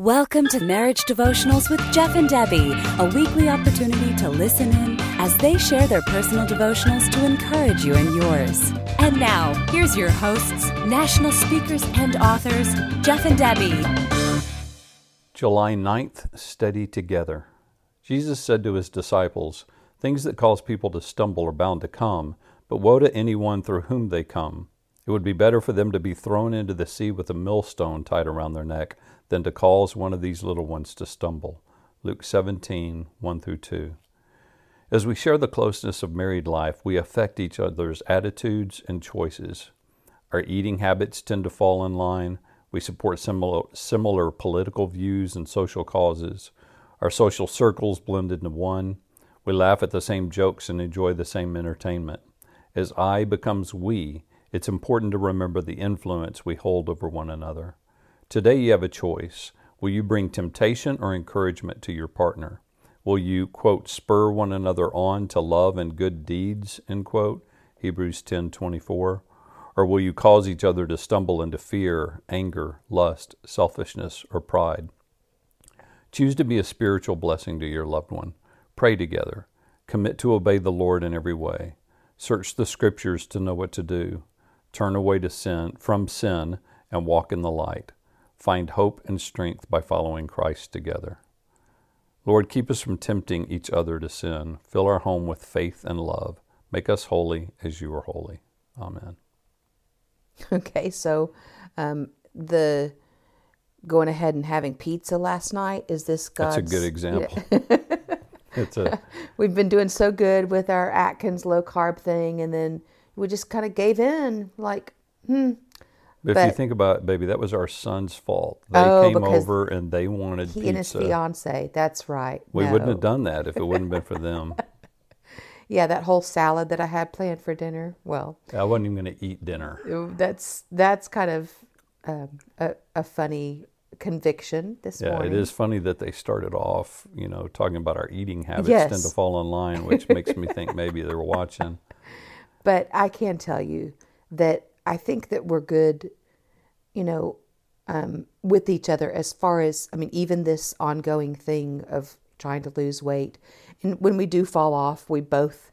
Welcome to Marriage Devotionals with Jeff and Debbie, a weekly opportunity to listen in as they share their personal devotionals to encourage you and yours. And now, here's your hosts, national speakers and authors, Jeff and Debbie. July 9th, Study Together. Jesus said to his disciples, Things that cause people to stumble are bound to come, but woe to anyone through whom they come. It would be better for them to be thrown into the sea with a millstone tied around their neck than to cause one of these little ones to stumble. Luke 17, 1 through 2. As we share the closeness of married life, we affect each other's attitudes and choices. Our eating habits tend to fall in line. We support similar, similar political views and social causes. Our social circles blend into one. We laugh at the same jokes and enjoy the same entertainment. As I becomes we, it's important to remember the influence we hold over one another. Today you have a choice. Will you bring temptation or encouragement to your partner? Will you, quote, spur one another on to love and good deeds, end quote, Hebrews 10 24? Or will you cause each other to stumble into fear, anger, lust, selfishness, or pride? Choose to be a spiritual blessing to your loved one. Pray together. Commit to obey the Lord in every way. Search the scriptures to know what to do. Turn away to sin from sin and walk in the light. Find hope and strength by following Christ together. Lord, keep us from tempting each other to sin. Fill our home with faith and love. Make us holy as you are holy. Amen. Okay, so um, the going ahead and having pizza last night is this God's? That's a good example. it's a. We've been doing so good with our Atkins low carb thing, and then we just kind of gave in. Like, hmm, but, But- if you think about it, baby, that was our son's fault. They Oh, came over and they wanted he pizza. and his fiance. That's right. we wouldn't have done that if it wouldn't have been for them. Yeah, that whole salad that I had planned for dinner. Well, I wasn't even going to eat dinner. that's that's kind of um, a, a funny conviction this Yeah, morning. it is funny that they started off, you know, talking about our eating habits Yes. tend to fall in line, which makes me think maybe they're watching. But I can tell you that I think that we're good, you know, um, with each other as far as, I mean, even this ongoing thing of trying to lose weight. And when we do fall off, we both,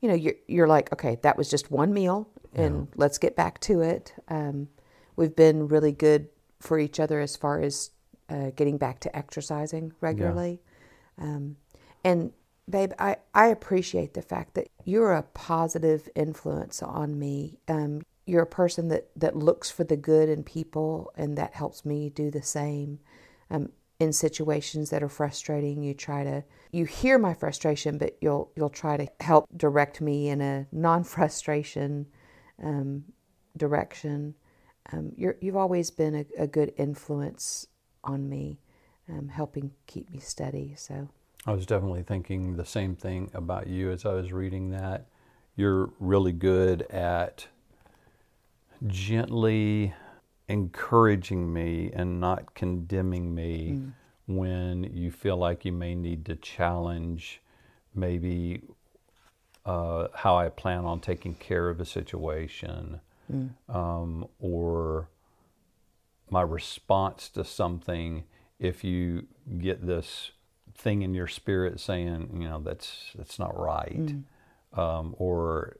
you know, you're, you're like, okay, that was just one meal and let's get back to it. Um, we've been really good for each other as far as uh, getting back to exercising regularly. Um, and babe, I, I appreciate the fact that you're a positive influence on me. Um, you're a person that, that looks for the good in people, and that helps me do the same. Um, in situations that are frustrating, you try to you hear my frustration, but you'll you'll try to help direct me in a non-frustration um, direction. Um, you're, you've always been a, a good influence on me, um, helping keep me steady. So. I was definitely thinking the same thing about you as I was reading that. You're really good at gently encouraging me and not condemning me when you feel like you may need to challenge maybe uh, how I plan on taking care of a situation um, or my response to something if you get this thing in your spirit saying you know that's that's not right. Um, or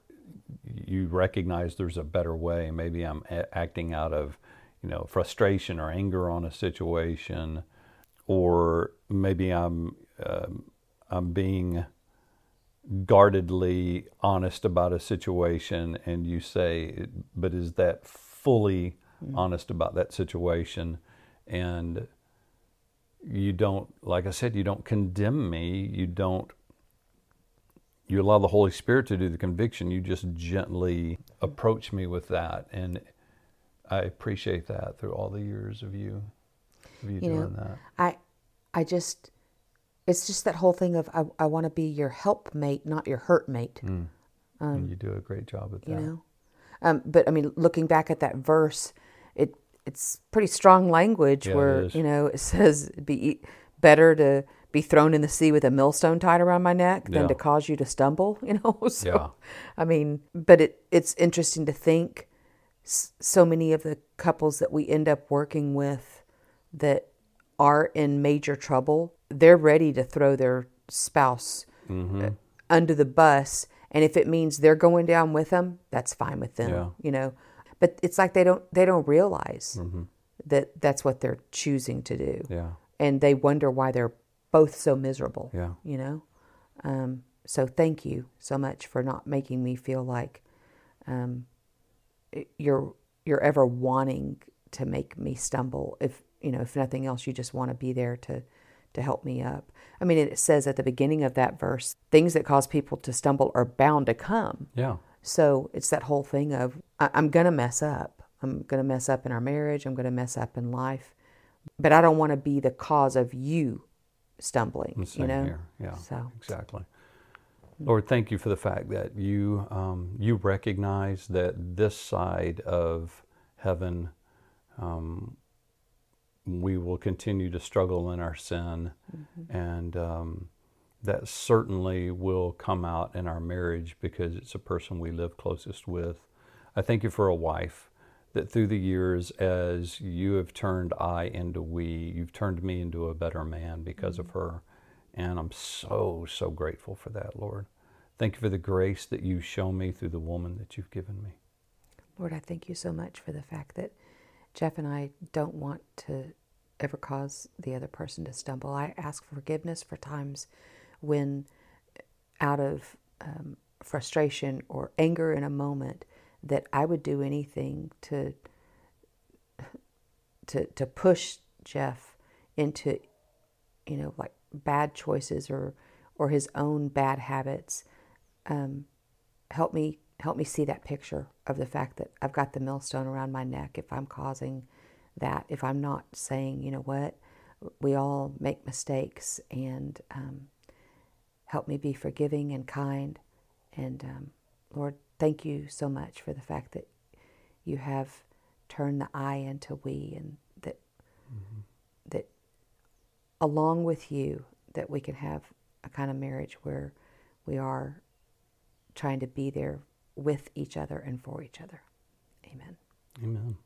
you recognize there's a better way. Maybe i'm a- acting out of you know frustration or anger on a situation. Or maybe i'm um, i'm being guardedly honest about a situation and you say but is that fully honest about that situation? And you don't like i said you don't condemn me. You don't you allow the holy spirit to do the conviction. You just gently approach me with that. And i appreciate that through all the years of you of you, you doing know that. I i just it's just that whole thing of i, I want to be your helpmate not your hurt mate and you do a great job at that. you know? Um, but i mean looking back at that verse it it's pretty strong language Yeah, it you know it says it'd be better to be thrown in the sea with a millstone tied around my neck than Yeah. to cause you to stumble you know so Yeah. i mean but it it's interesting to think so many of the couples that we end up working with that are in major trouble, they're ready to throw their spouse uh, under the bus. And if it means they're going down with them, that's fine with them, Yeah. you know. But it's like they don't they don't realize that that's what they're choosing to do, Yeah. and they wonder why they're both so miserable. Yeah. You know. Um, so thank you so much for not making me feel like um, you're you're ever wanting to make me stumble if you know if nothing else you just want to be there to to help me up i mean it says at the beginning of that verse things that cause people to stumble are bound to come Yeah. So it's that whole thing of I- i'm gonna mess up i'm gonna mess up in our marriage i'm gonna mess up in life but i don't want to be the cause of you stumbling Same you know here. Yeah. so Exactly. Lord, thank you for the fact that you um, you recognize that this side of heaven, um, we will continue to struggle in our sin, and um, that certainly will come out in our marriage because it's a person we live closest with. I thank you for a wife that through the years, as you have turned I into we, you've turned me into a better man because of mm. her. And I'm so, so grateful for that, Lord. Thank you for the grace that you show me through the woman that you've given me. Lord, I thank you so much for the fact that Jeff and I don't want to ever cause the other person to stumble. I ask forgiveness for times when, out of um, frustration or anger in a moment, that I would do anything to to to push Jeff into, you know, like bad choices or or his own bad habits. Um, help me help me see that picture of the fact that I've got the millstone around my neck if I'm causing that if I'm not saying you know what we all make mistakes and um, help me be forgiving and kind and um, Lord thank you so much for the fact that you have turned the I into we and that that along with you that we can have a kind of marriage where we are trying to be there with each other and for each other. Amen. Amen.